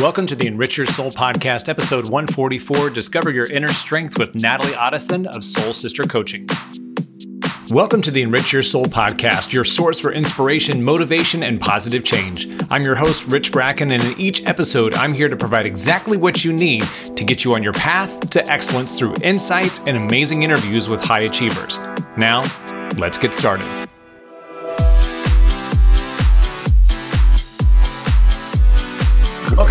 Welcome to the Enrich Your Soul podcast, episode 144 Discover Your Inner Strength with Natalie Ottosen of Soul Sister Coaching. Welcome to the Enrich Your Soul podcast, your source for inspiration, motivation, and positive change. I'm your host, Rich Bracken, and in each episode, I'm here to provide exactly what you need to get you on your path to excellence through insights and amazing interviews with high achievers. Now, let's get started.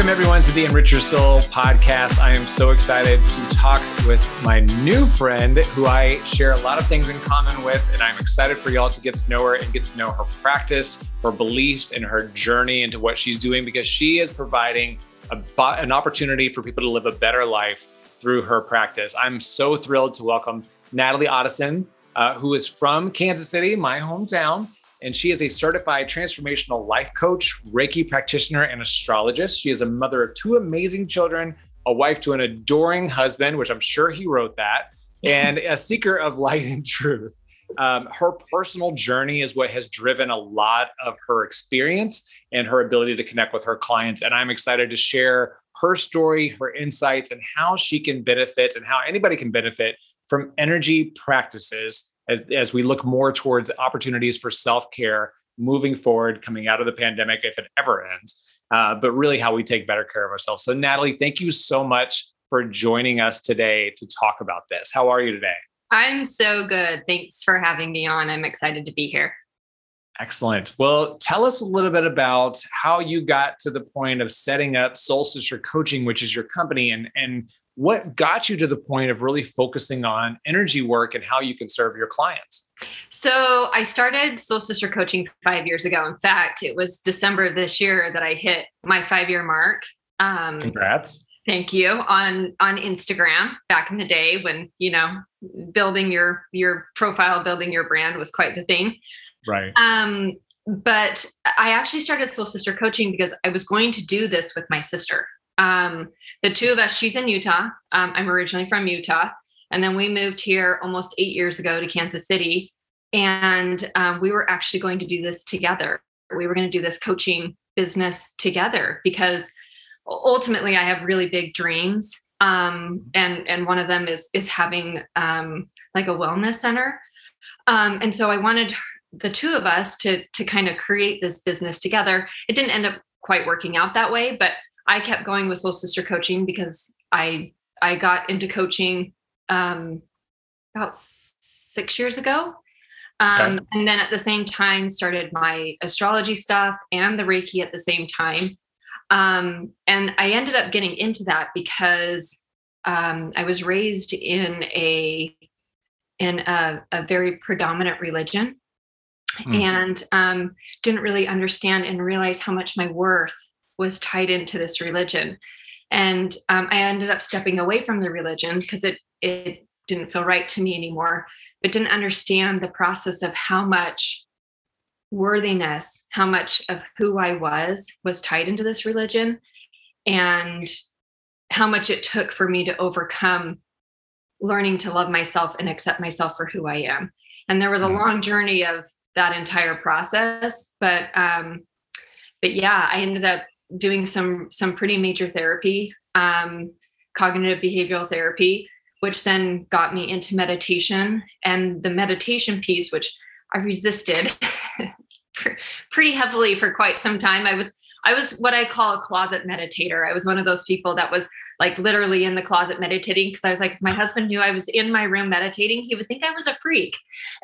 Welcome, everyone, to the Enrich Your Soul podcast. I am so excited to talk with my new friend who I share a lot of things in common with. And I'm excited for y'all to get to know her and get to know her practice, her beliefs, and her journey into what she's doing because she is providing a, an opportunity for people to live a better life through her practice. I'm so thrilled to welcome Natalie Ottosen, uh, who is from Kansas City, my hometown and she is a certified transformational life coach, Reiki practitioner, and astrologist. She is a mother of two amazing children, a wife to an adoring husband, which I'm sure he wrote that, and a seeker of light and truth. Um, her personal journey is what has driven a lot of her experience and her ability to connect with her clients. And I'm excited to share her story, her insights, and how she can benefit and how anybody can benefit from energy practices as, as we look more towards opportunities for self care moving forward, coming out of the pandemic, if it ever ends, uh, but really how we take better care of ourselves. So, Natalie, thank you so much for joining us today to talk about this. How are you today? I'm so good. Thanks for having me on. I'm excited to be here. Excellent. Well, tell us a little bit about how you got to the point of setting up Soul Sister Coaching, which is your company, and and what got you to the point of really focusing on energy work and how you can serve your clients? So I started Soul Sister Coaching five years ago. In fact, it was December this year that I hit my five year mark. Um, Congrats. Thank you on on Instagram back in the day when you know building your your profile, building your brand was quite the thing. Right. Um, but I actually started Soul Sister Coaching because I was going to do this with my sister. Um, the two of us, she's in Utah. Um, I'm originally from Utah. And then we moved here almost eight years ago to Kansas City. And um, we were actually going to do this together. We were going to do this coaching business together because ultimately I have really big dreams. Um, and and one of them is is having um, like a wellness center. Um, and so I wanted the two of us to to kind of create this business together. It didn't end up quite working out that way, but I kept going with Soul Sister Coaching because I I got into coaching um, about six years ago. Um, okay. And then at the same time, started my astrology stuff and the Reiki at the same time. Um, and I ended up getting into that because um, I was raised in a in a, a very predominant religion, mm. and um, didn't really understand and realize how much my worth was tied into this religion and um, i ended up stepping away from the religion because it it didn't feel right to me anymore but didn't understand the process of how much worthiness how much of who i was was tied into this religion and how much it took for me to overcome learning to love myself and accept myself for who i am and there was a mm. long journey of that entire process but um but yeah i ended up doing some some pretty major therapy, um, cognitive behavioral therapy, which then got me into meditation. And the meditation piece, which I resisted pretty heavily for quite some time. I was I was what I call a closet meditator. I was one of those people that was like literally in the closet meditating because I was like, if my husband knew I was in my room meditating, he would think I was a freak.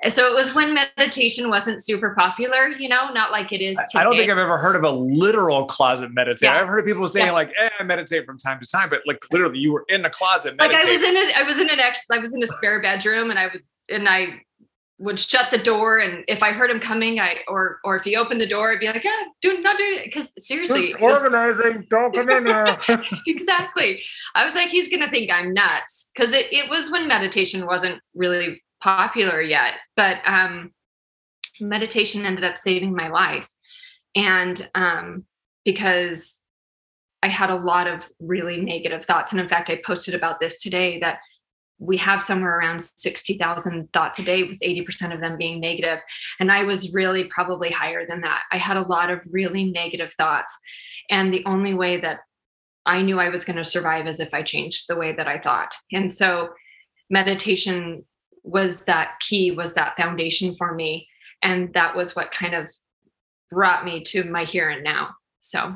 So it was when meditation wasn't super popular, you know, not like it is today. I don't think I've ever heard of a literal closet meditator. Yeah. I've heard people saying yeah. like, eh, I meditate from time to time, but like literally you were in a closet meditating. Like I was in a, I was in an I was in a spare bedroom and I would, and I would shut the door and if I heard him coming, I or or if he opened the door, I'd be like, yeah, do not do it. Because seriously, Just organizing, don't come in here. exactly. I was like, he's gonna think I'm nuts. Cause it, it was when meditation wasn't really popular yet. But um meditation ended up saving my life. And um because I had a lot of really negative thoughts. And in fact, I posted about this today that we have somewhere around 60,000 thoughts a day, with 80% of them being negative. And I was really probably higher than that. I had a lot of really negative thoughts. And the only way that I knew I was going to survive is if I changed the way that I thought. And so meditation was that key, was that foundation for me. And that was what kind of brought me to my here and now. So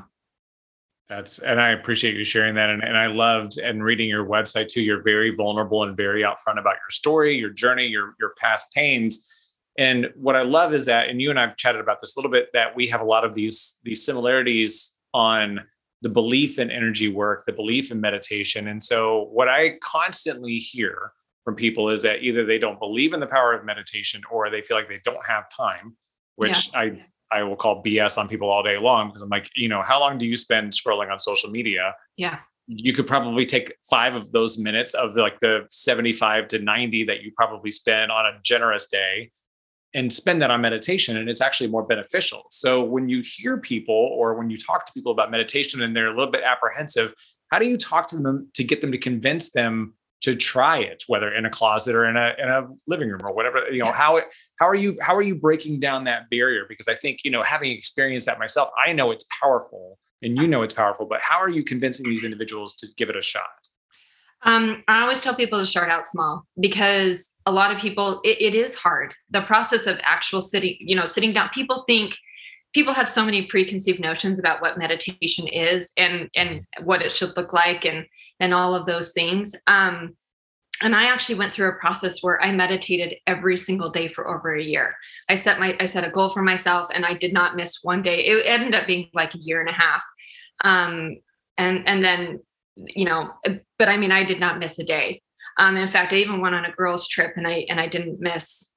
that's and I appreciate you sharing that. And, and I loved and reading your website too. You're very vulnerable and very upfront about your story, your journey, your your past pains. And what I love is that, and you and I've chatted about this a little bit, that we have a lot of these these similarities on the belief in energy work, the belief in meditation. And so what I constantly hear from people is that either they don't believe in the power of meditation or they feel like they don't have time, which yeah. I I will call BS on people all day long because I'm like, you know, how long do you spend scrolling on social media? Yeah. You could probably take five of those minutes of the, like the 75 to 90 that you probably spend on a generous day and spend that on meditation. And it's actually more beneficial. So when you hear people or when you talk to people about meditation and they're a little bit apprehensive, how do you talk to them to get them to convince them to try it whether in a closet or in a in a living room or whatever you know how it how are you how are you breaking down that barrier because i think you know having experienced that myself i know it's powerful and you know it's powerful but how are you convincing these individuals to give it a shot um, I always tell people to start out small because a lot of people, it, it is hard. The process of actual sitting, you know, sitting down. People think people have so many preconceived notions about what meditation is and and what it should look like and and all of those things. Um, and I actually went through a process where I meditated every single day for over a year. I set my I set a goal for myself, and I did not miss one day. It ended up being like a year and a half, um, and and then you know, but I mean, I did not miss a day. Um, in fact, I even went on a girls' trip, and I and I didn't miss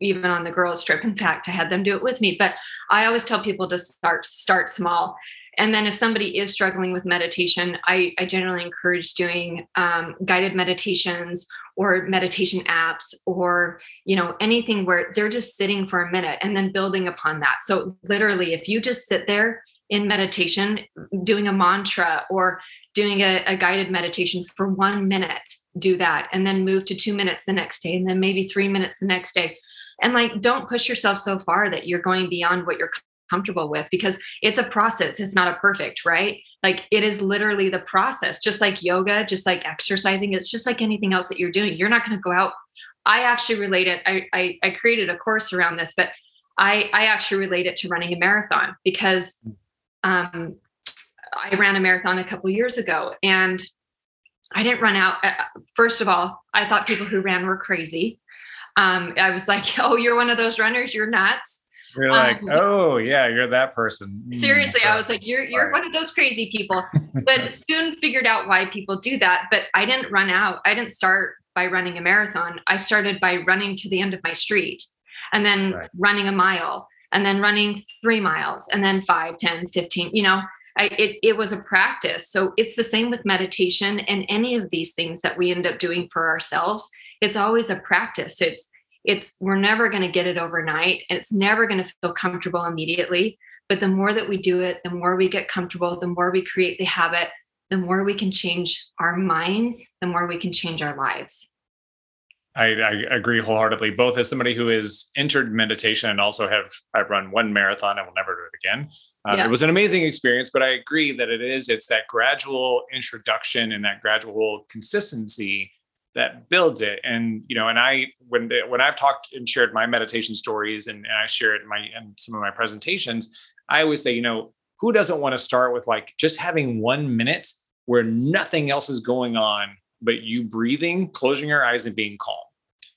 even on the girls' trip. In fact, I had them do it with me. But I always tell people to start start small and then if somebody is struggling with meditation, I, I generally encourage doing um, guided meditations or meditation apps or you know anything where they're just sitting for a minute and then building upon that. So literally, if you just sit there in meditation, doing a mantra or doing a, a guided meditation for one minute, do that, and then move to two minutes the next day, and then maybe three minutes the next day and like don't push yourself so far that you're going beyond what you're comfortable with because it's a process it's not a perfect right? Like it is literally the process just like yoga just like exercising it's just like anything else that you're doing you're not going to go out. I actually relate it I, I, I created a course around this but i i actually relate it to running a marathon because um i ran a marathon a couple years ago and i didn't run out uh, first of all i thought people who ran were crazy. Um, i was like oh you're one of those runners you're nuts you're like, um, oh yeah, you're that person. Mm, seriously, I was like, you're you're one of those crazy people. But soon figured out why people do that. But I didn't run out. I didn't start by running a marathon. I started by running to the end of my street and then right. running a mile and then running three miles and then five, 10, 15, you know, I, it, it was a practice. So it's the same with meditation and any of these things that we end up doing for ourselves. It's always a practice. It's it's we're never going to get it overnight and it's never going to feel comfortable immediately but the more that we do it the more we get comfortable the more we create the habit the more we can change our minds the more we can change our lives I, I, agree wholeheartedly. Both as somebody who has entered meditation and also have I've run one marathon. I will never do it again. Um, yeah. It was an amazing experience, but I agree that it is. It's that gradual introduction and that gradual consistency that builds it. And you know, and I when when I've talked and shared my meditation stories and, and I share it in my in some of my presentations, I always say, you know, who doesn't want to start with like just having one minute where nothing else is going on but you breathing, closing your eyes, and being calm.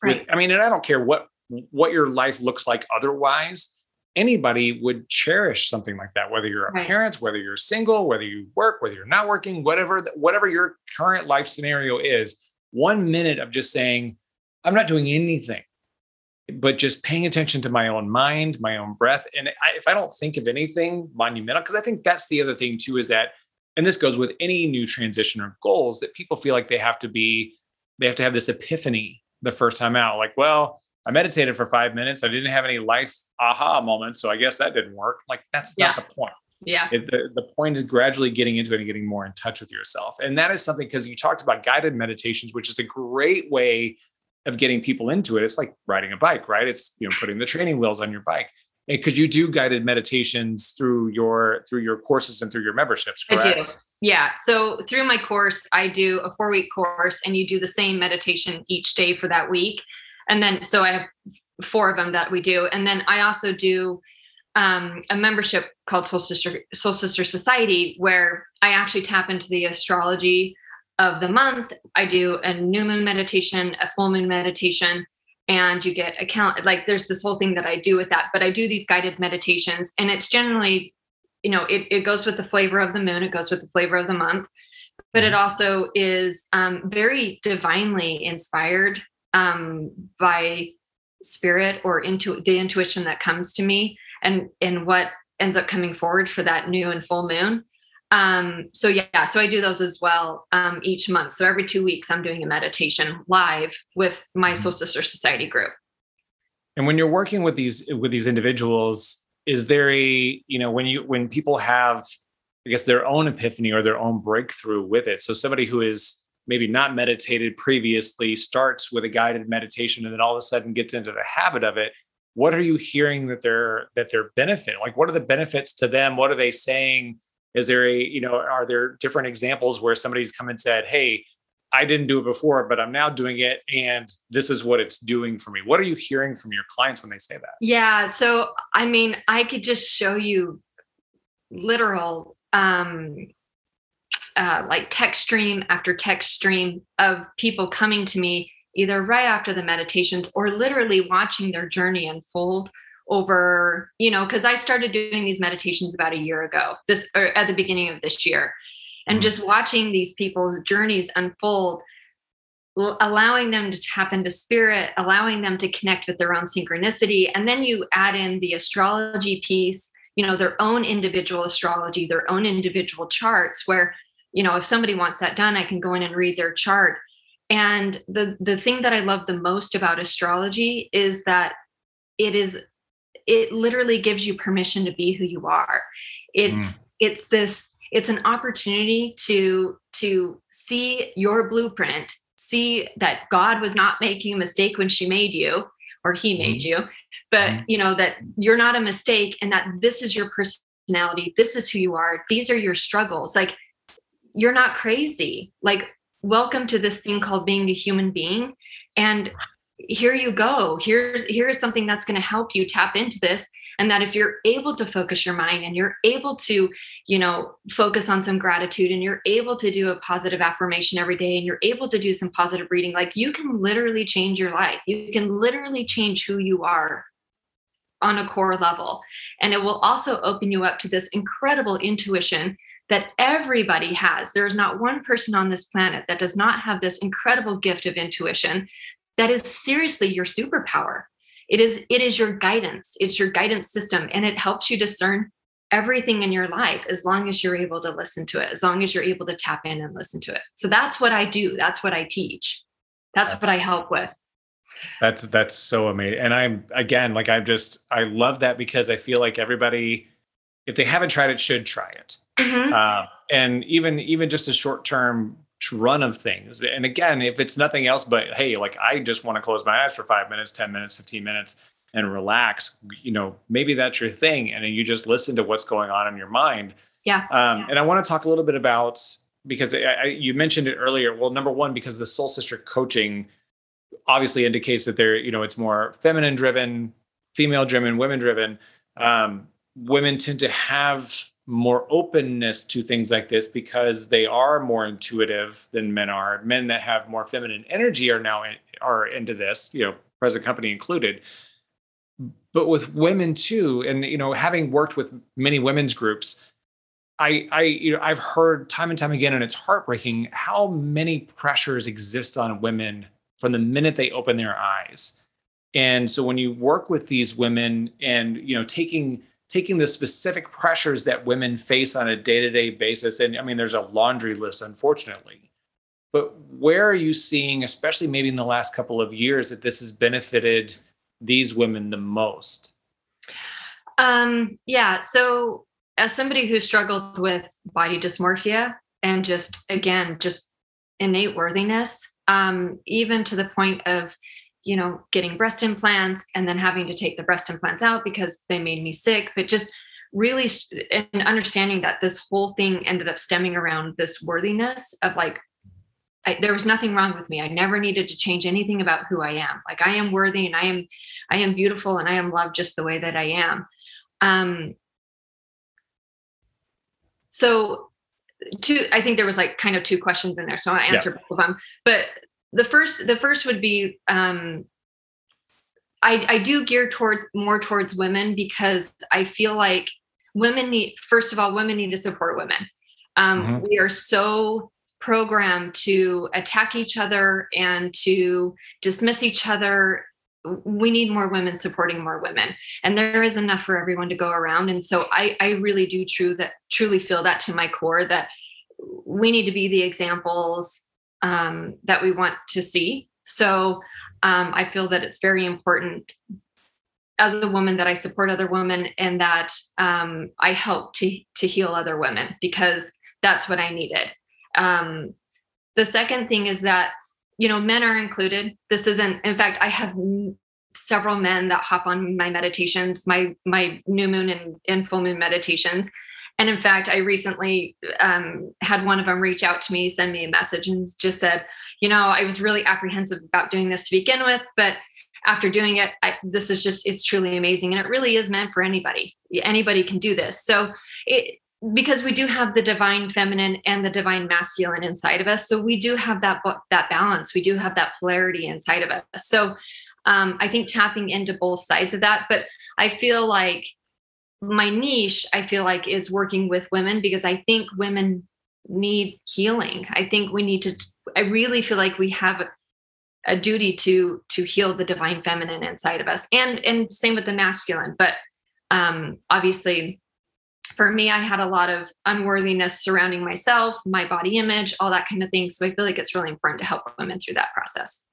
Right. With, I mean, and I don't care what what your life looks like otherwise. Anybody would cherish something like that, whether you're a right. parent, whether you're single, whether you work, whether you're not working, whatever whatever your current life scenario is one minute of just saying, I'm not doing anything, but just paying attention to my own mind, my own breath. And I, if I don't think of anything monumental, because I think that's the other thing too, is that, and this goes with any new transition or goals, that people feel like they have to be, they have to have this epiphany the first time out. Like, well, I meditated for five minutes. I didn't have any life aha moments. So I guess that didn't work. Like, that's yeah. not the point. Yeah. It, the, the point is gradually getting into it and getting more in touch with yourself. And that is something because you talked about guided meditations, which is a great way of getting people into it. It's like riding a bike, right? It's, you know, putting the training wheels on your bike. And because you do guided meditations through your through your courses and through your memberships, correct? I do. Yeah. So through my course, I do a four week course and you do the same meditation each day for that week. And then, so I have four of them that we do. And then I also do um, a membership called Soul Sister, Soul Sister Society, where I actually tap into the astrology of the month. I do a new moon meditation, a full moon meditation, and you get account like there's this whole thing that I do with that. But I do these guided meditations, and it's generally, you know, it, it goes with the flavor of the moon, it goes with the flavor of the month, but it mm-hmm. also is um, very divinely inspired um, by spirit or into the intuition that comes to me and and what ends up coming forward for that new and full moon. Um so yeah so i do those as well um each month. So every two weeks i'm doing a meditation live with my mm-hmm. soul sister society group. And when you're working with these with these individuals is there a you know when you when people have i guess their own epiphany or their own breakthrough with it? So somebody who is maybe not meditated previously starts with a guided meditation and then all of a sudden gets into the habit of it what are you hearing that they're that they're benefit like what are the benefits to them? What are they saying? Is there a you know are there different examples where somebody's come and said hey i didn't do it before but i'm now doing it and this is what it's doing for me. What are you hearing from your clients when they say that? Yeah so i mean i could just show you literal um uh, like text stream after text stream of people coming to me either right after the meditations or literally watching their journey unfold over you know because i started doing these meditations about a year ago this or at the beginning of this year and mm-hmm. just watching these people's journeys unfold allowing them to tap into spirit allowing them to connect with their own synchronicity and then you add in the astrology piece you know their own individual astrology their own individual charts where you know if somebody wants that done i can go in and read their chart and the the thing that i love the most about astrology is that it is it literally gives you permission to be who you are it's mm. it's this it's an opportunity to to see your blueprint see that god was not making a mistake when she made you or he made mm. you but mm. you know that you're not a mistake and that this is your personality this is who you are these are your struggles like you're not crazy like welcome to this thing called being a human being. And here you go. Here's here's something that's going to help you tap into this. And that if you're able to focus your mind and you're able to you know focus on some gratitude and you're able to do a positive affirmation every day and you're able to do some positive reading like you can literally change your life. You can literally change who you are on a core level. And it will also open you up to this incredible intuition that everybody has. There's not one person on this planet that does not have this incredible gift of intuition that is seriously your superpower. It is it is your guidance. It's your guidance system and it helps you discern everything in your life as long as you're able to listen to it, as long as you're able to tap in and listen to it. So that's what I do. That's what I teach. That's, that's what I help with. That's that's so amazing. And I'm again like I'm just I love that because I feel like everybody if they haven't tried it should try it mm-hmm. uh, and even even just a short term run of things. And again, if it's nothing else but hey, like I just want to close my eyes for five minutes, ten minutes, fifteen minutes, and relax. You know, maybe that's your thing, and then you just listen to what's going on in your mind. Yeah. Um, yeah. And I want to talk a little bit about because I, I, you mentioned it earlier. Well, number one, because the Soul Sister coaching obviously indicates that they're you know it's more feminine driven, female driven, women driven. Um, women tend to have more openness to things like this because they are more intuitive than men are. Men that have more feminine energy are now in, are into this, you know, present company included. But with women too, and you know, having worked with many women's groups, I, I, you know, I've heard time and time again, and it's heartbreaking how many pressures exist on women from the minute they open their eyes. And so when you work with these women, and you know, taking taking the specific pressures that women face on a day-to-day basis. And i mean there's a laundry list unfortunately. But where are you seeing especially maybe in the last couple of years that this has benefited these women the most? Um yeah so as somebody who struggled with body dysmorphia and just again just innate worthiness um even to the point of you know, getting breast implants and then having to take the breast implants out because they made me sick, but just really and understanding that this whole thing ended up stemming around this worthiness of like I, there was nothing wrong with me. I never needed to change anything about who I am. Like I am worthy and I am, I am beautiful and I am loved just the way that I am. Um, so two, I think there was like kind of two questions in there. So I'll answer yeah. both of them. But the first, the first would be, um, I, I do gear towards more towards women because I feel like women need, first of all, women need to support women. Um, mm-hmm. We are so programmed to attack each other and to dismiss each other we need more women supporting more women and there is enough for everyone to go around and so i i really do true that truly feel that to my core that we need to be the examples um, that we want to see so um, i feel that it's very important as a woman that i support other women and that um, i help to to heal other women because that's what i needed um, the second thing is that you know men are included. This isn't. In fact, I have several men that hop on my meditations, my my new moon and, and full moon meditations. And in fact, I recently um, had one of them reach out to me, send me a message, and just said, you know, I was really apprehensive about doing this to begin with, but after doing it, I, this is just, it's truly amazing. And it really is meant for anybody. Anybody can do this. So it, because we do have the divine feminine and the divine masculine inside of us so we do have that that balance we do have that polarity inside of us so um, i think tapping into both sides of that but i feel like my niche i feel like is working with women because i think women need healing i think we need to i really feel like we have a duty to to heal the divine feminine inside of us and and same with the masculine but um obviously for me, I had a lot of unworthiness surrounding myself, my body image, all that kind of thing. So I feel like it's really important to help women through that process.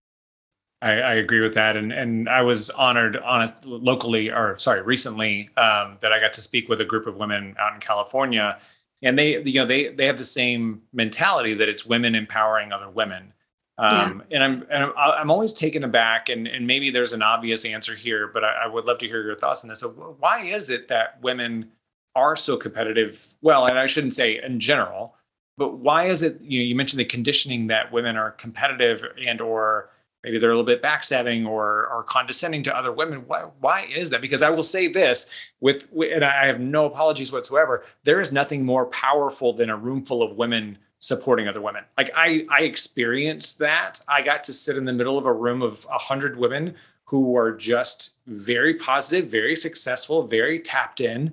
I, I agree with that, and and I was honored, honest, locally, or sorry, recently, um, that I got to speak with a group of women out in California, and they, you know, they they have the same mentality that it's women empowering other women. Um, yeah. and I'm and I'm always taken aback, and and maybe there's an obvious answer here, but I, I would love to hear your thoughts on this. So why is it that women are so competitive well and i shouldn't say in general but why is it you know you mentioned the conditioning that women are competitive and or maybe they're a little bit backstabbing or or condescending to other women. Why why is that? Because i will say this with and i have no apologies whatsoever. There is nothing more powerful than a room full of women supporting other women. Like i i experienced that. I got to sit in the middle of a room of a hundred women who are just very positive very successful very tapped in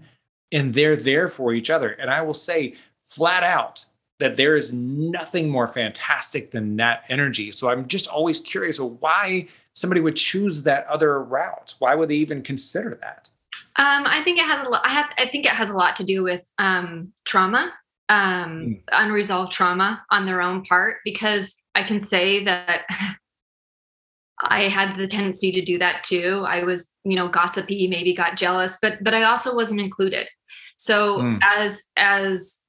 and they're there for each other. And I will say flat out that there is nothing more fantastic than that energy. So I'm just always curious why somebody would choose that other route. Why would they even consider that? Um, I think it has a lot. I, have, I think it has a lot to do with um, trauma, um, mm. unresolved trauma on their own part. Because I can say that I had the tendency to do that too. I was, you know, gossipy, maybe got jealous, but but I also wasn't included. So mm. as as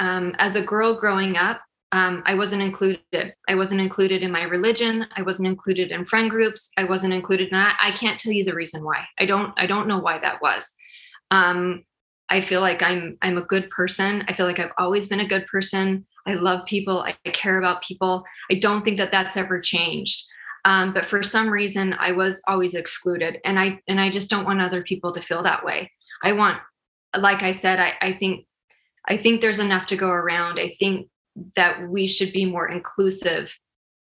um, as a girl growing up, um, I wasn't included. I wasn't included in my religion. I wasn't included in friend groups. I wasn't included, and I, I can't tell you the reason why. I don't. I don't know why that was. Um, I feel like I'm I'm a good person. I feel like I've always been a good person. I love people. I care about people. I don't think that that's ever changed. Um, but for some reason, I was always excluded, and I and I just don't want other people to feel that way. I want like I said, I, I think I think there's enough to go around. I think that we should be more inclusive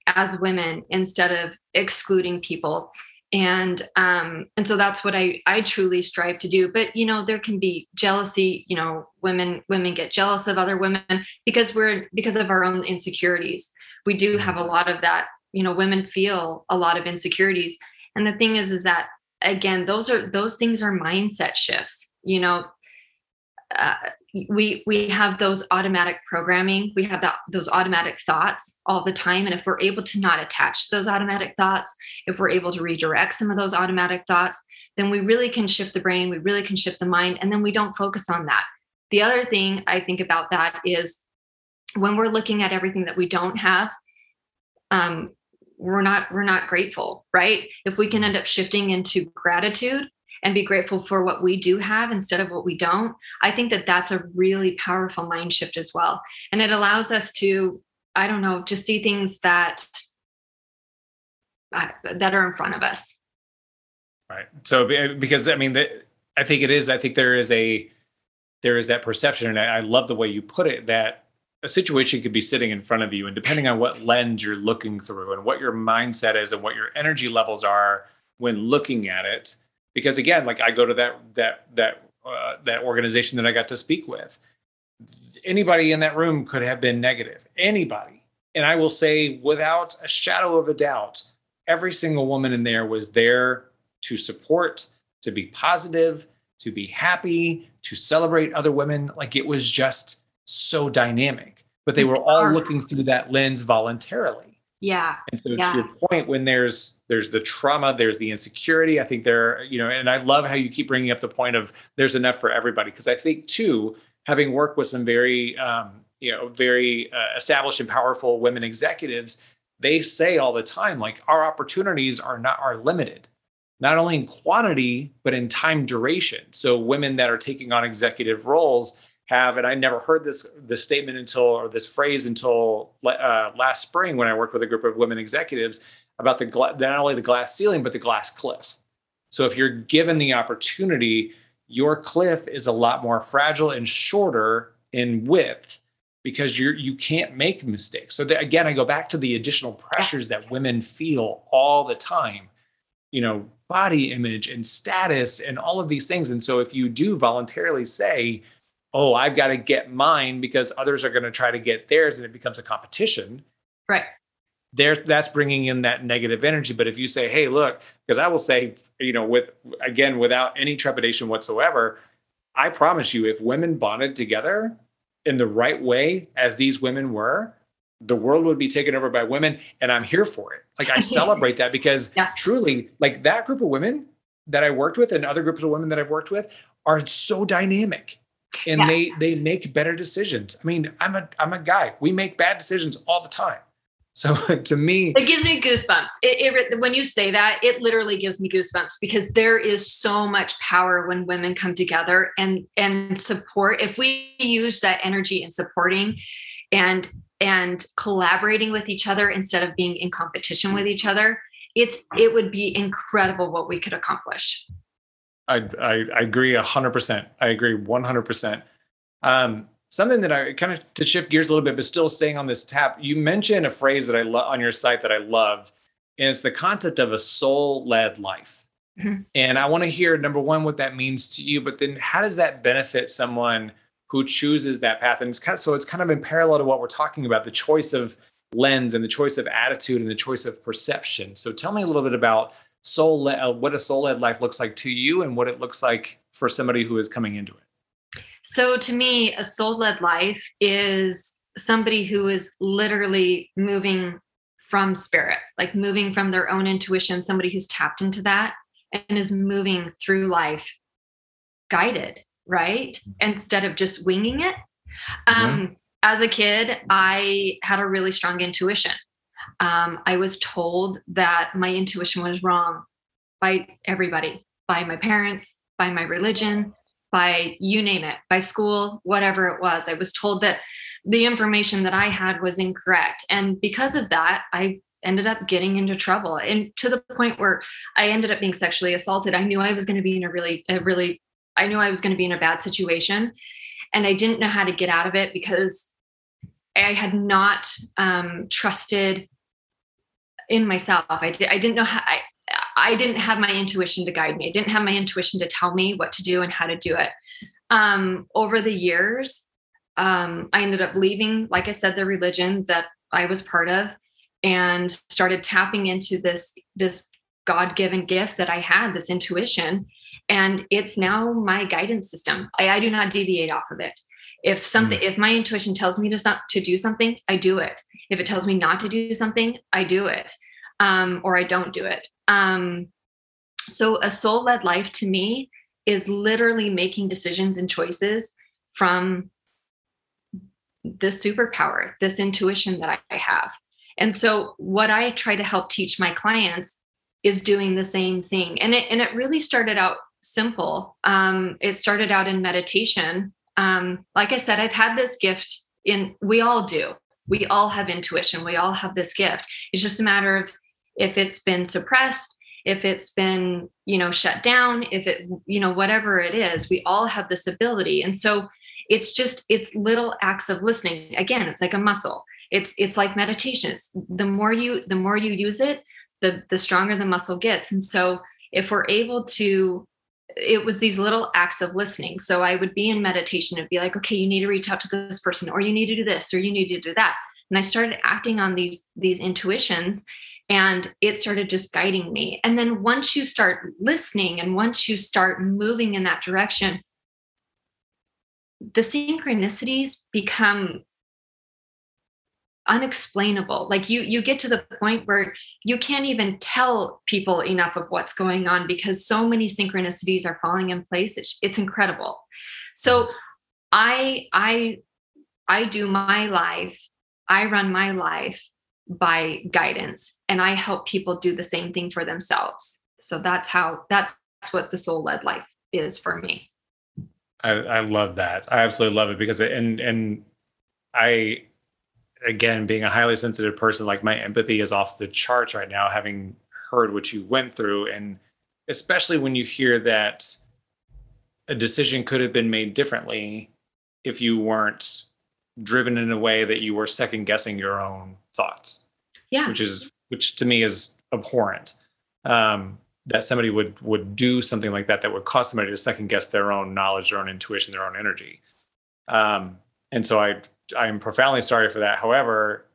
as women instead of excluding people. And um and so that's what i i truly strive to do. But you know there can be jealousy you know women women get jealous of other women because we're because of our own insecurities. We do have a lot of that. You know women feel a lot of insecurities. And the thing is is that again those are those things are mindset shifts you know? Uh, we we have those automatic programming. We have that those automatic thoughts all the time. And if we're able to not attach those automatic thoughts if we're able to redirect some of those automatic thoughts then we really can shift the brain we really can shift the mind and then we don't focus on that. The other thing i think about that is when we're looking at everything that we don't have um, we're not we're not grateful right? If we can end up shifting into gratitude and be grateful for what we do have instead of what we don't i think that that's a really powerful mind shift as well. And it allows us to i don't know just see things that uh, that are in front of us. Right. So because i mean i think it is i think there is a there is that perception and I, I love the way you put it that a situation could be sitting in front of you and depending on what lens you're looking through and what your mindset is and what your energy levels are when looking at it because again like i go to that that that uh, that organization that i got to speak with. Anybody in that room could have been negative. Anybody. And i will say without a shadow of a doubt every single woman in there was there to support to be positive to be happy to celebrate other women. Like it was just so dynamic. But they were all looking through that lens voluntarily yeah and so yeah. to your point when there's there's the trauma there's the insecurity i think there you know and i love how you keep bringing up the point of there's enough for everybody because i think too having worked with some very um, you know very uh, established and powerful women executives they say all the time like our opportunities are not are limited not only in quantity but in time duration so women that are taking on executive roles have, and I never heard this this statement until or this phrase until uh, last spring when I worked with a group of women executives about the gla- not only the glass ceiling but the glass cliff. So if you're given the opportunity, your cliff is a lot more fragile and shorter in width because you're you can't make mistakes. So the, again, I go back to the additional pressures that women feel all the time. You know, body image and status and all of these things. And so if you do voluntarily say, oh, I've got to get mine because others are going to try to get theirs and it becomes a competition. Right. There, that's bringing in that negative energy. But if you say, hey, look, because I will say, you know, with again, without any trepidation whatsoever, I promise you, if women bonded together in the right way, as these women were, the world would be taken over by women. And I'm here for it. Like I celebrate that because yeah. truly, like that group of women that I worked with and other groups of women that I've worked with are so dynamic and yeah. they they make better decisions. I mean, I'm a I'm a guy. We make bad decisions all the time. So to me, it gives me goosebumps. It, it, when you say that, it literally gives me goosebumps because there is so much power when women come together and and support. If we use that energy in supporting and and collaborating with each other instead of being in competition with each other, it's it would be incredible what we could accomplish. I, I, I agree 100%. I agree 100%. Um, something that I kind of to shift gears a little bit, but still staying on this tap, you mentioned a phrase that I love on your site that I loved, and it's the concept of a soul led life. Mm-hmm. And I want to hear number one, what that means to you, but then how does that benefit someone who chooses that path? And it's kind of, so it's kind of in parallel to what we're talking about the choice of lens and the choice of attitude and the choice of perception. So tell me a little bit about soul uh, what a soul led life looks like to you and what it looks like for somebody who is coming into it so to me a soul led life is somebody who is literally moving from spirit like moving from their own intuition somebody who's tapped into that and is moving through life guided right mm-hmm. instead of just winging it um, mm-hmm. as a kid i had a really strong intuition um, I was told that my intuition was wrong by everybody, by my parents, by my religion, by you name it, by school, whatever it was. I was told that the information that I had was incorrect. And because of that, I ended up getting into trouble and to the point where I ended up being sexually assaulted. I knew I was going to be in a really, a really, I knew I was going to be in a bad situation. And I didn't know how to get out of it because I had not um, trusted in myself. I, did, I didn't know how, I, I didn't have my intuition to guide me. I didn't have my intuition to tell me what to do and how to do it. Um, over the years, um, I ended up leaving, like I said, the religion that I was part of, and started tapping into this this God-given gift that I had, this intuition, and it's now my guidance system. I, I do not deviate off of it. If something, mm. if my intuition tells me to to do something, I do it. If it tells me not to do something, I do it um, or I don't do it. Um, so, a soul led life to me is literally making decisions and choices from this superpower, this intuition that I have. And so, what I try to help teach my clients is doing the same thing. And it, and it really started out simple. Um, it started out in meditation. Um, like I said, I've had this gift in, we all do. We all have intuition. We all have this gift. It's just a matter of if it's been suppressed, if it's been, you know, shut down, if it, you know, whatever it is, we all have this ability. And so it's just, it's little acts of listening. Again, it's like a muscle. It's, it's like meditation. It's the more you, the more you use it, the, the stronger the muscle gets. And so if we're able to it was these little acts of listening. So I would be in meditation and be like, okay, you need to reach out to this person, or you need to do this, or you need to do that. And I started acting on these these intuitions and it started just guiding me. And then once you start listening and once you start moving in that direction, the synchronicities become unexplainable. Like you you get to the point where you can't even tell people enough of what's going on because so many synchronicities are falling in place. It's, it's incredible. So i i i do my life i run my life by guidance and i help people do the same thing for themselves. So that's how that's what the soul led life is for me. I, I love that. I absolutely love it because it, and and i again, being a highly sensitive person, like my empathy is off the charts right now, having heard what you went through. And especially when you hear that a decision could have been made differently if you weren't driven in a way that you were second guessing your own thoughts. Yeah. Which is, which to me is abhorrent. Um, that somebody would would do something like that that would cause somebody to second guess their own knowledge, their own intuition, their own energy. Um, and so I I'm profoundly sorry for that. However,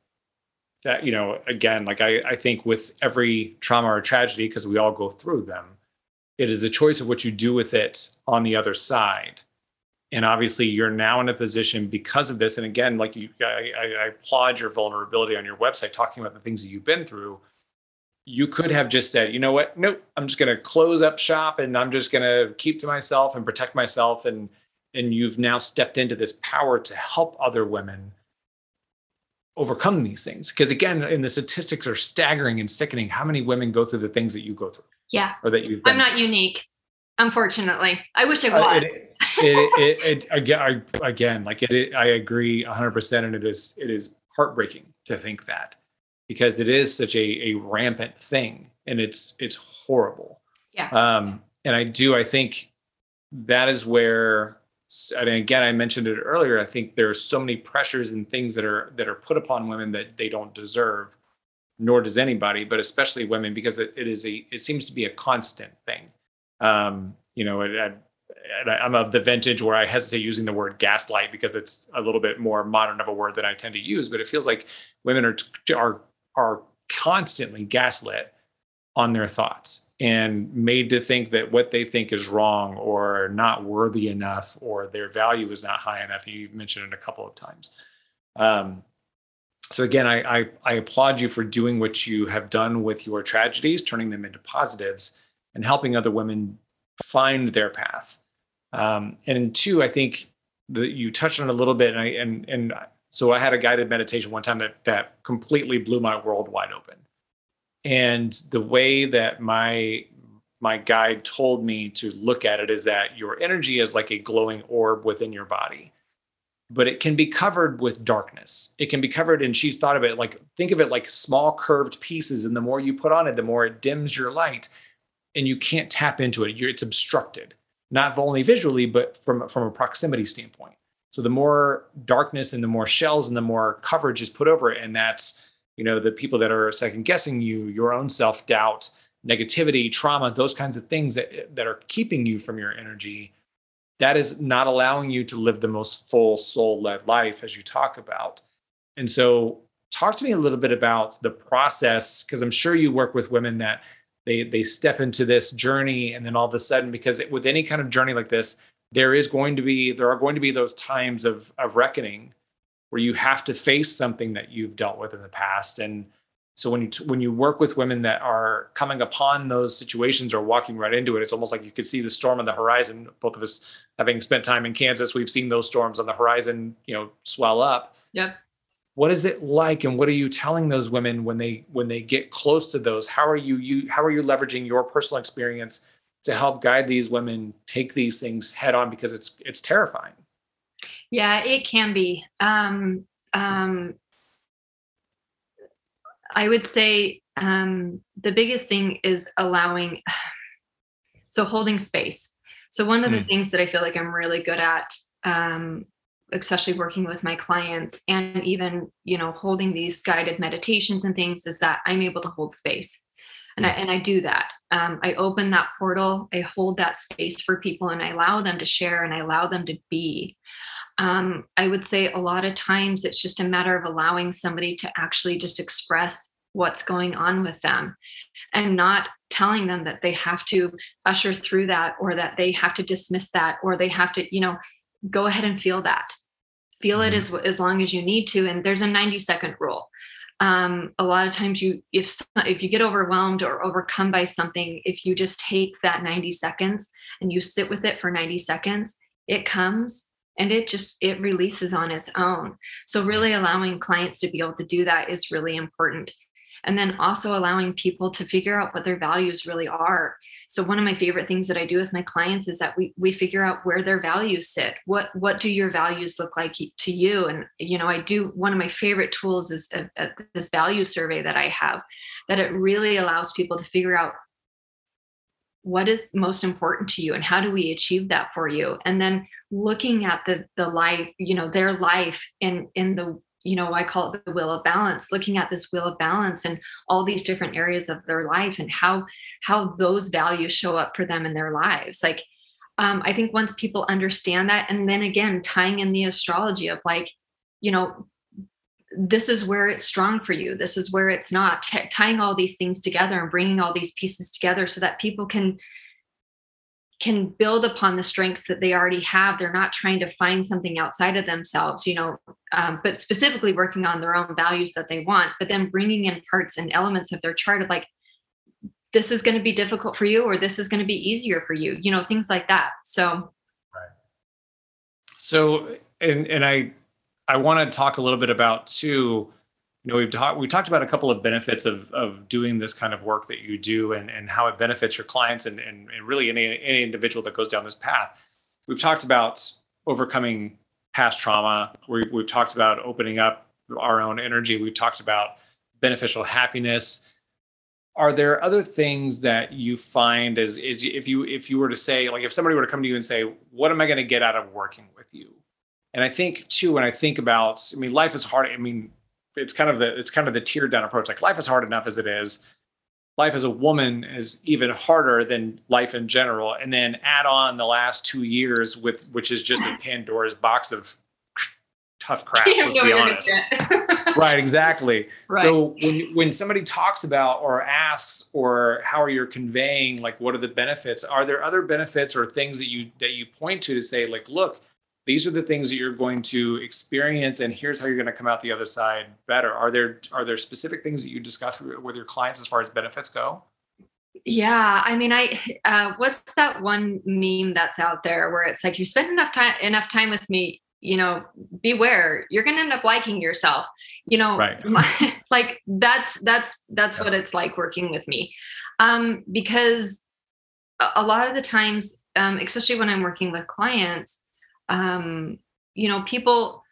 that you know, again, like I, I think with every trauma or tragedy, because we all go through them, it is a choice of what you do with it on the other side. And obviously, you're now in a position because of this. And again, like you, I, I applaud your vulnerability on your website, talking about the things that you've been through. You could have just said, you know what? Nope, I'm just going to close up shop and I'm just going to keep to myself and protect myself and and you've now stepped into this power to help other women overcome these things. Because again and the statistics are staggering and sickening. How many women go through the things that you go through? Yeah. Or that you've i'm not through. unique unfortunately. I wish i was. uh, it, it, it, again, I, again like it, i agree 100% and it is it is heartbreaking to think that because it is such a, a rampant thing and it's it's horrible. Yeah. Um and i do i think that is where and again i mentioned it earlier i think there are so many pressures and things that are that are put upon women that they don't deserve nor does anybody but especially women because it, it is a it seems to be a constant thing. Um you know I, i'm of the vintage where i hesitate using the word gaslight because it's a little bit more modern of a word than i tend to use but it feels like women are are are constantly gaslit on their thoughts and made to think that what they think is wrong or not worthy enough or their value is not high enough. You mentioned it a couple of times. Um, so again, I, I, I applaud you for doing what you have done with your tragedies, turning them into positives, and helping other women find their path. Um, and two, I think that you touched on a little bit, and I and and so I had a guided meditation one time that that completely blew my world wide open and the way that my my guide told me to look at it is that your energy is like a glowing orb within your body but it can be covered with darkness. It can be covered and she thought of it like think of it like small curved pieces and the more you put on it the more it dims your light and you can't tap into it. You're, it's obstructed not only visually but from from a proximity standpoint. So the more darkness and the more shells and the more coverage is put over it and that's you know the people that are second guessing you your own self doubt negativity trauma those kinds of things that that are keeping you from your energy that is not allowing you to live the most full soul led life as you talk about. And so talk to me a little bit about the process because i'm sure you work with women that they they step into this journey and then all of a sudden because it, with any kind of journey like this there is going to be there are going to be those times of of reckoning where you have to face something that you've dealt with in the past. And so when you when you work with women that are coming upon those situations or walking right into it it's almost like you could see the storm on the horizon. Both of us having spent time in Kansas we've seen those storms on the horizon you know swell up. Yep. What is it like and what are you telling those women when they when they get close to those? How are you you how are you leveraging your personal experience to help guide these women take these things head on? Because it's it's terrifying yeah it can be. Um um i would say um the biggest thing is allowing so holding space. So one of the mm. things that i feel like i'm really good at um especially working with my clients and even you know holding these guided meditations and things is that i'm able to hold space. And I, and I do that. Um, i open that portal i hold that space for people and i allow them to share and i allow them to be um, i would say a lot of times it's just a matter of allowing somebody to actually just express what's going on with them and not telling them that they have to usher through that or that they have to dismiss that or they have to you know go ahead and feel that feel mm-hmm. it as, as long as you need to and there's a 90 second rule um, a lot of times you if if you get overwhelmed or overcome by something if you just take that 90 seconds and you sit with it for 90 seconds it comes and it just it releases on its own. So really allowing clients to be able to do that is really important. And then also allowing people to figure out what their values really are. So one of my favorite things that i do with my clients is that we we figure out where their values sit. What what do your values look like to you? And you know i do one of my favorite tools is a, a, this value survey that i have that it really allows people to figure out what is most important to you and how do we achieve that for you? And then looking at the the life you know their life in in the you know i call it the wheel of balance looking at this wheel of balance and all these different areas of their life and how how those values show up for them in their lives. Like um, i think once people understand that and then again tying in the astrology of like you know this is where it's strong for you. This is where it's not. T- tying all these things together and bringing all these pieces together so that people can can build upon the strengths that they already have. They're not trying to find something outside of themselves you know um, but specifically working on their own values that they want but then bringing in parts and elements of their chart of like this is going to be difficult for you or this is going to be easier for you you know things like that. So right. So and and i i want to talk a little bit about too you know we've talked we talked about a couple of benefits of of doing this kind of work that you do and and how it benefits your clients and and, and really any any individual that goes down this path. We've talked about overcoming past trauma. We've, we've talked about opening up our own energy. We've talked about beneficial happiness. Are there other things that you find as, as if you if you were to say like if somebody were to come to you and say what am i going to get out of working with you and i think too when i think about i mean life is hard i mean it's kind of the it's kind of the tear down approach. Like life is hard enough as it is. Life as a woman is even harder than life in general. And then add on the last two years with which is just a Pandora's box of tough crap. Let's be honest. right, exactly. Right. So when when somebody talks about or asks or how are you conveying like what are the benefits? Are there other benefits or things that you that you point to to say like, look, these are the things that you're going to experience and here's how you're going to come out the other side better are there are there specific things that you discuss with your clients as far as benefits go yeah i mean i uh, what's that one meme that's out there where it's like you spend enough time enough time with me you know beware you're going to end up liking yourself you know right. my, like that's that's that's yeah. what it's like working with me um because a, a lot of the times um especially when i'm working with clients um, you know, people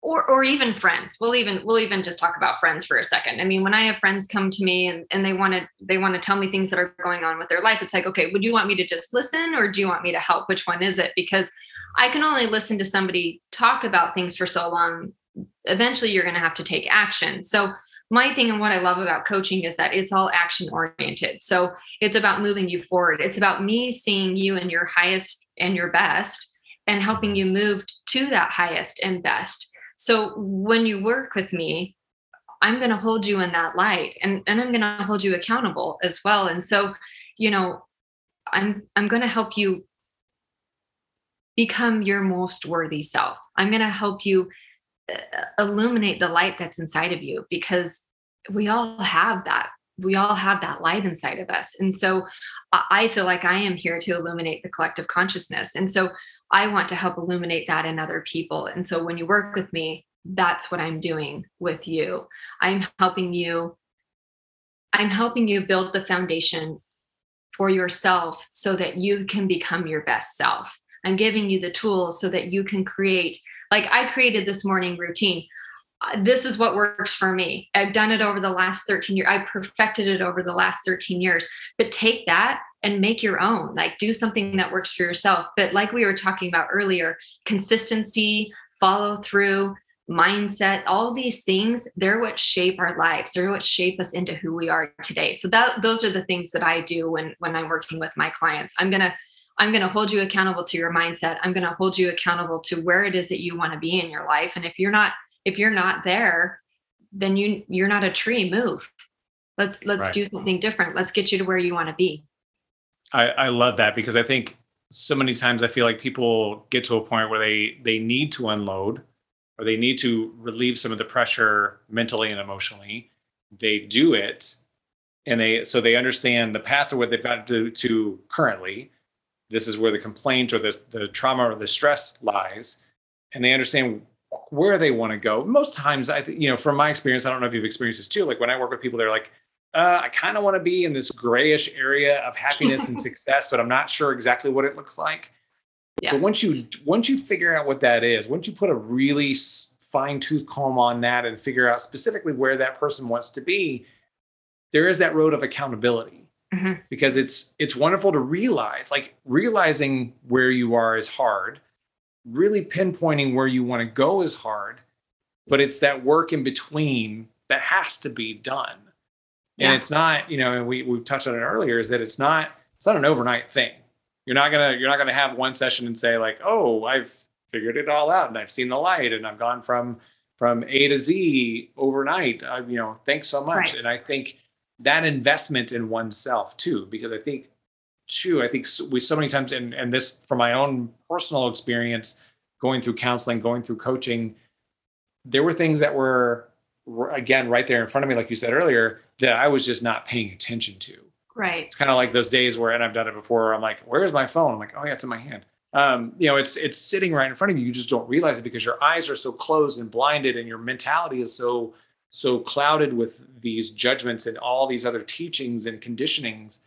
or or even friends. We'll even we'll even just talk about friends for a second. I mean, when I have friends come to me and, and they want to they want to tell me things that are going on with their life, it's like, okay, would you want me to just listen or do you want me to help? Which one is it? Because I can only listen to somebody talk about things for so long. Eventually you're going to have to take action. So my thing and what I love about coaching is that it's all action oriented. So it's about moving you forward. It's about me seeing you in your highest and your best and helping you move to that highest and best. So when you work with me, I'm going to hold you in that light and, and I'm going to hold you accountable as well. And so, you know, I'm I'm going to help you become your most worthy self. I'm going to help you uh, illuminate the light that's inside of you because we all have that. We all have that light inside of us. And so I feel like I am here to illuminate the collective consciousness. And so I want to help illuminate that in other people. And so when you work with me, that's what I'm doing with you. I'm helping you I'm helping you build the foundation for yourself so that you can become your best self. I'm giving you the tools so that you can create, like I created this morning routine. Uh, this is what works for me. I've done it over the last 13 years. I perfected it over the last 13 years. But take that and make your own, like do something that works for yourself. But like we were talking about earlier, consistency, follow through, mindset all these things they're what shape our lives. They're what shape us into who we are today. So that those are the things that i do when when i'm working with my clients. I'm going to i'm going to hold you accountable to your mindset. I'm going to hold you accountable to where it is that you want to be in your life. And if you're not if you're not there then you you're not a tree. Move. Let's let's right. do something different. Let's get you to where you want to be I, I love that because i think so many times i feel like people get to a point where they they need to unload or they need to relieve some of the pressure mentally and emotionally, they do it and they so they understand the path or what they've got to do to currently. This is where the complaint or the, the trauma or the stress lies, and they understand where they want to go. Most times, I think, you know, from my experience, I don't know if you've experienced this too. Like when I work with people, they're like, uh, I kind of want to be in this grayish area of happiness and success, but I'm not sure exactly what it looks like. Yeah. But once you once you figure out what that is, once you put a really fine tooth comb on that and figure out specifically where that person wants to be, there is that road of accountability. Mm-hmm. Because it's it's wonderful to realize, like realizing where you are is hard. Really pinpointing where you want to go is hard, but it's that work in between that has to be done. And yeah. it's not, you know, and we we've touched on it earlier, is that it's not it's not an overnight thing you're not gonna you're not gonna have one session and say like, oh, I've figured it all out and I've seen the light and I've gone from from A to Z overnight. I, you know, thanks so much. Right. And I think that investment in oneself too, because I think, too, I think we so many times, and and this from my own personal experience, going through counseling, going through coaching, there were things that were again right there in front of me, like you said earlier, that I was just not paying attention to. Right. It's kind of like those days where, and I've done it before. I'm like, where's my phone? I'm like, oh yeah, it's in my hand. Um, you know, it's it's sitting right in front of you. You just don't realize it because your eyes are so closed and blinded, and your mentality is so so clouded with these judgments and all these other teachings and conditionings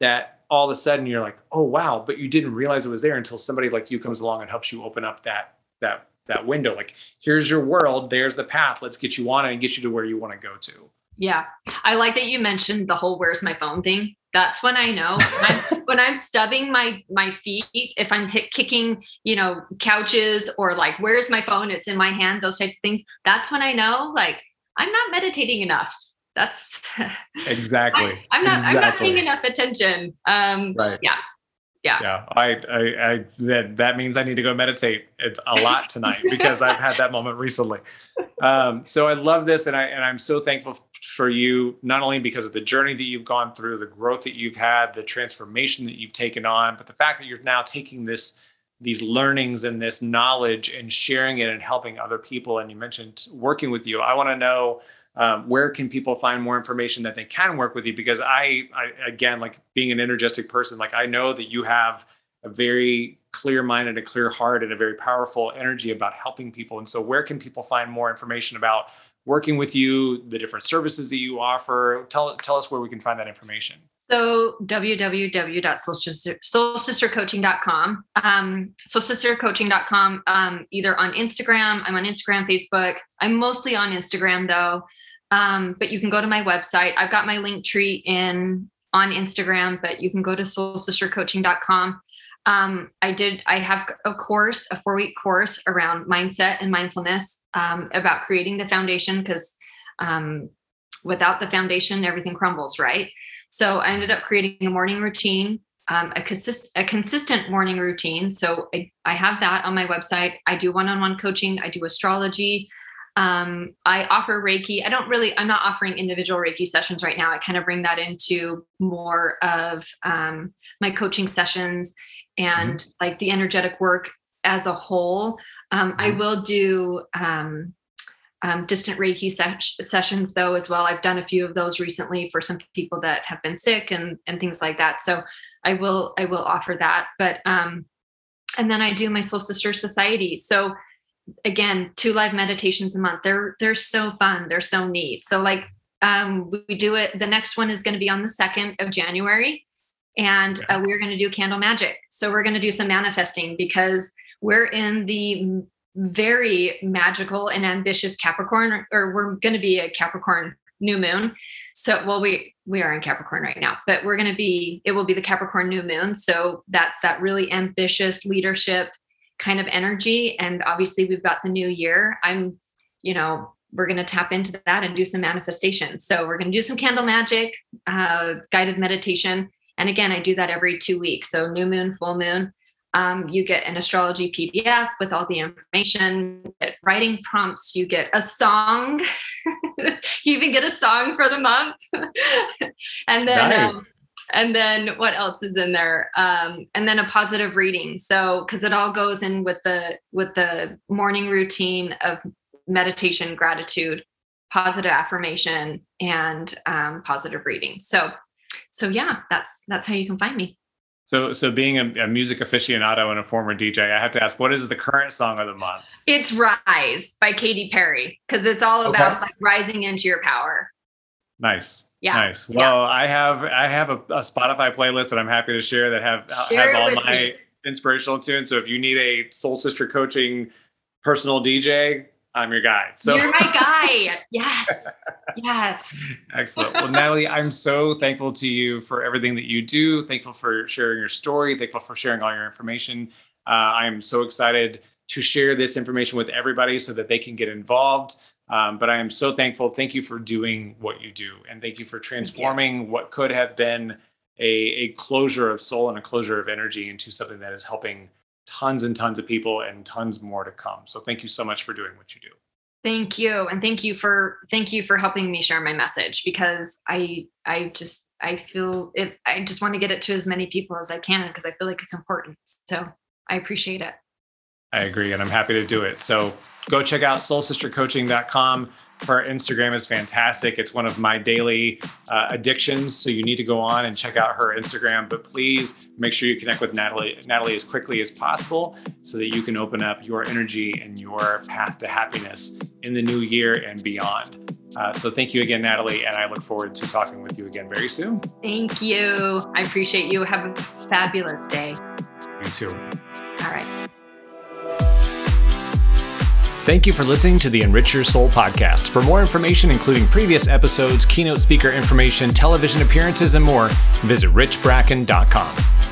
that all of a sudden you're like, oh wow, but you didn't realize it was there until somebody like you comes along and helps you open up that that that window. Like, here's your world, there's the path. Let's get you on it and get you to where you want to go to. Yeah. I like that you mentioned the whole where's my phone thing. That's when I know when I'm, when I'm stubbing my my feet, if I'm hit, kicking, you know, couches or like where's my phone? It's in my hand. Those types of things. That's when I know like I'm not meditating enough. That's exactly. I, am not. Exactly. I'm not paying enough attention. Um, right. Yeah yeah. Yeah. I, I i that that means i need to go meditate a lot tonight because i've had that moment recently. Um so i love this and i and i'm so thankful for you not only because of the journey that you've gone through the growth that you've had the transformation that you've taken on but the fact that you're now taking this these learnings and this knowledge and sharing it and helping other people. And you mentioned working with you. I want to know um, where can people find more information that they can work with you? Because I, I again like being an energetic person like i know that you have a very clear mind and a clear heart and a very powerful energy about helping people. And so where can people find more information about working with you the different services that you offer? Tell tell us where we can find that information so www.soulsistercoaching.com. Um, soulsistercoaching.com, um, either on Instagram. I'm on Instagram, Facebook. I'm mostly on Instagram though. Um, but you can go to my website. I've got my link tree in on Instagram, but you can go to soulsistercoaching.com. Um, I did, I have a course, a four week course around mindset and mindfulness um, about creating the foundation because um, without the foundation, everything crumbles, right? So I ended up creating a morning routine, um, a, consist- a consistent morning routine. So I, I have that on my website. I do one on one coaching, I do astrology. Um, I offer Reiki. I don't really, I'm not offering individual Reiki sessions right now. I kind of bring that into more of um, my coaching sessions and mm-hmm. like the energetic work as a whole. Um, mm-hmm. I will do um, um, distant Reiki se- sessions though as well. I've done a few of those recently for some people that have been sick and and things like that. So I will I will offer that. But um, and then I do my Soul Sister Society. So again two live meditations a month they're they're so fun they're so neat so like um we do it the next one is going to be on the 2nd of january and uh, we're going to do candle magic. So we're going to do some manifesting because we're in the very magical and ambitious Capricorn, or we're going to be a Capricorn new moon. So, well, we we are in Capricorn right now, but we're going to be. It will be the Capricorn new moon. So that's that really ambitious leadership kind of energy. And obviously, we've got the new year. I'm, you know, we're going to tap into that and do some manifestation. So we're going to do some candle magic, uh, guided meditation, and again, I do that every two weeks. So new moon, full moon. Um, you get an astrology PDF with all the information, writing prompts, you get a song, you even get a song for the month. and then um, nice. um, and then what else is in there? Um, and then a positive reading. So because it all goes in with the with the morning routine of meditation gratitude positive affirmation and um, positive reading. So so yeah that's that's how you can find me so, so being a, a, music aficionado and a former DJ, I have to ask, what is the current song of the month? It's "Rise" by Katy Perry because it's all about okay. like rising into your power. Nice. Yeah. Nice. Well, yeah. I have I have a, a, Spotify playlist that I'm happy to share that have share has all my me. inspirational tunes. So if you need a Soul Sister coaching personal DJ, I'm your guy. So you're my guy. yes. Yes. Excellent. Well, Natalie, I'm so thankful to you for everything that you do. Thankful for sharing your story. Thankful for sharing all your information. Uh, I am so excited to share this information with everybody so that they can get involved. Um, but I am so thankful. Thank you for doing what you do. And thank you for transforming you. what could have been a, a closure of soul and a closure of energy into something that is helping tons and tons of people and tons more to come. So thank you so much for doing what you do. Thank you. And thank you for thank you for helping me share my message because I I just I feel it I just want to get it to as many people as I can because I feel like it's important. So I appreciate it. I agree and I'm happy to do it. So go check out soulsistercoaching.com her Instagram is fantastic. It's one of my daily uh, addictions. So you need to go on and check out her Instagram. But please make sure you connect with Natalie, Natalie as quickly as possible so that you can open up your energy and your path to happiness in the new year and beyond. Uh, so thank you again, Natalie, and I look forward to talking with you again very soon. Thank you. I appreciate you. Have a fabulous day. You too. All right. Thank you for listening to the Enrich Your Soul podcast. For more information, including previous episodes, keynote speaker information, television appearances, and more, visit richbracken.com.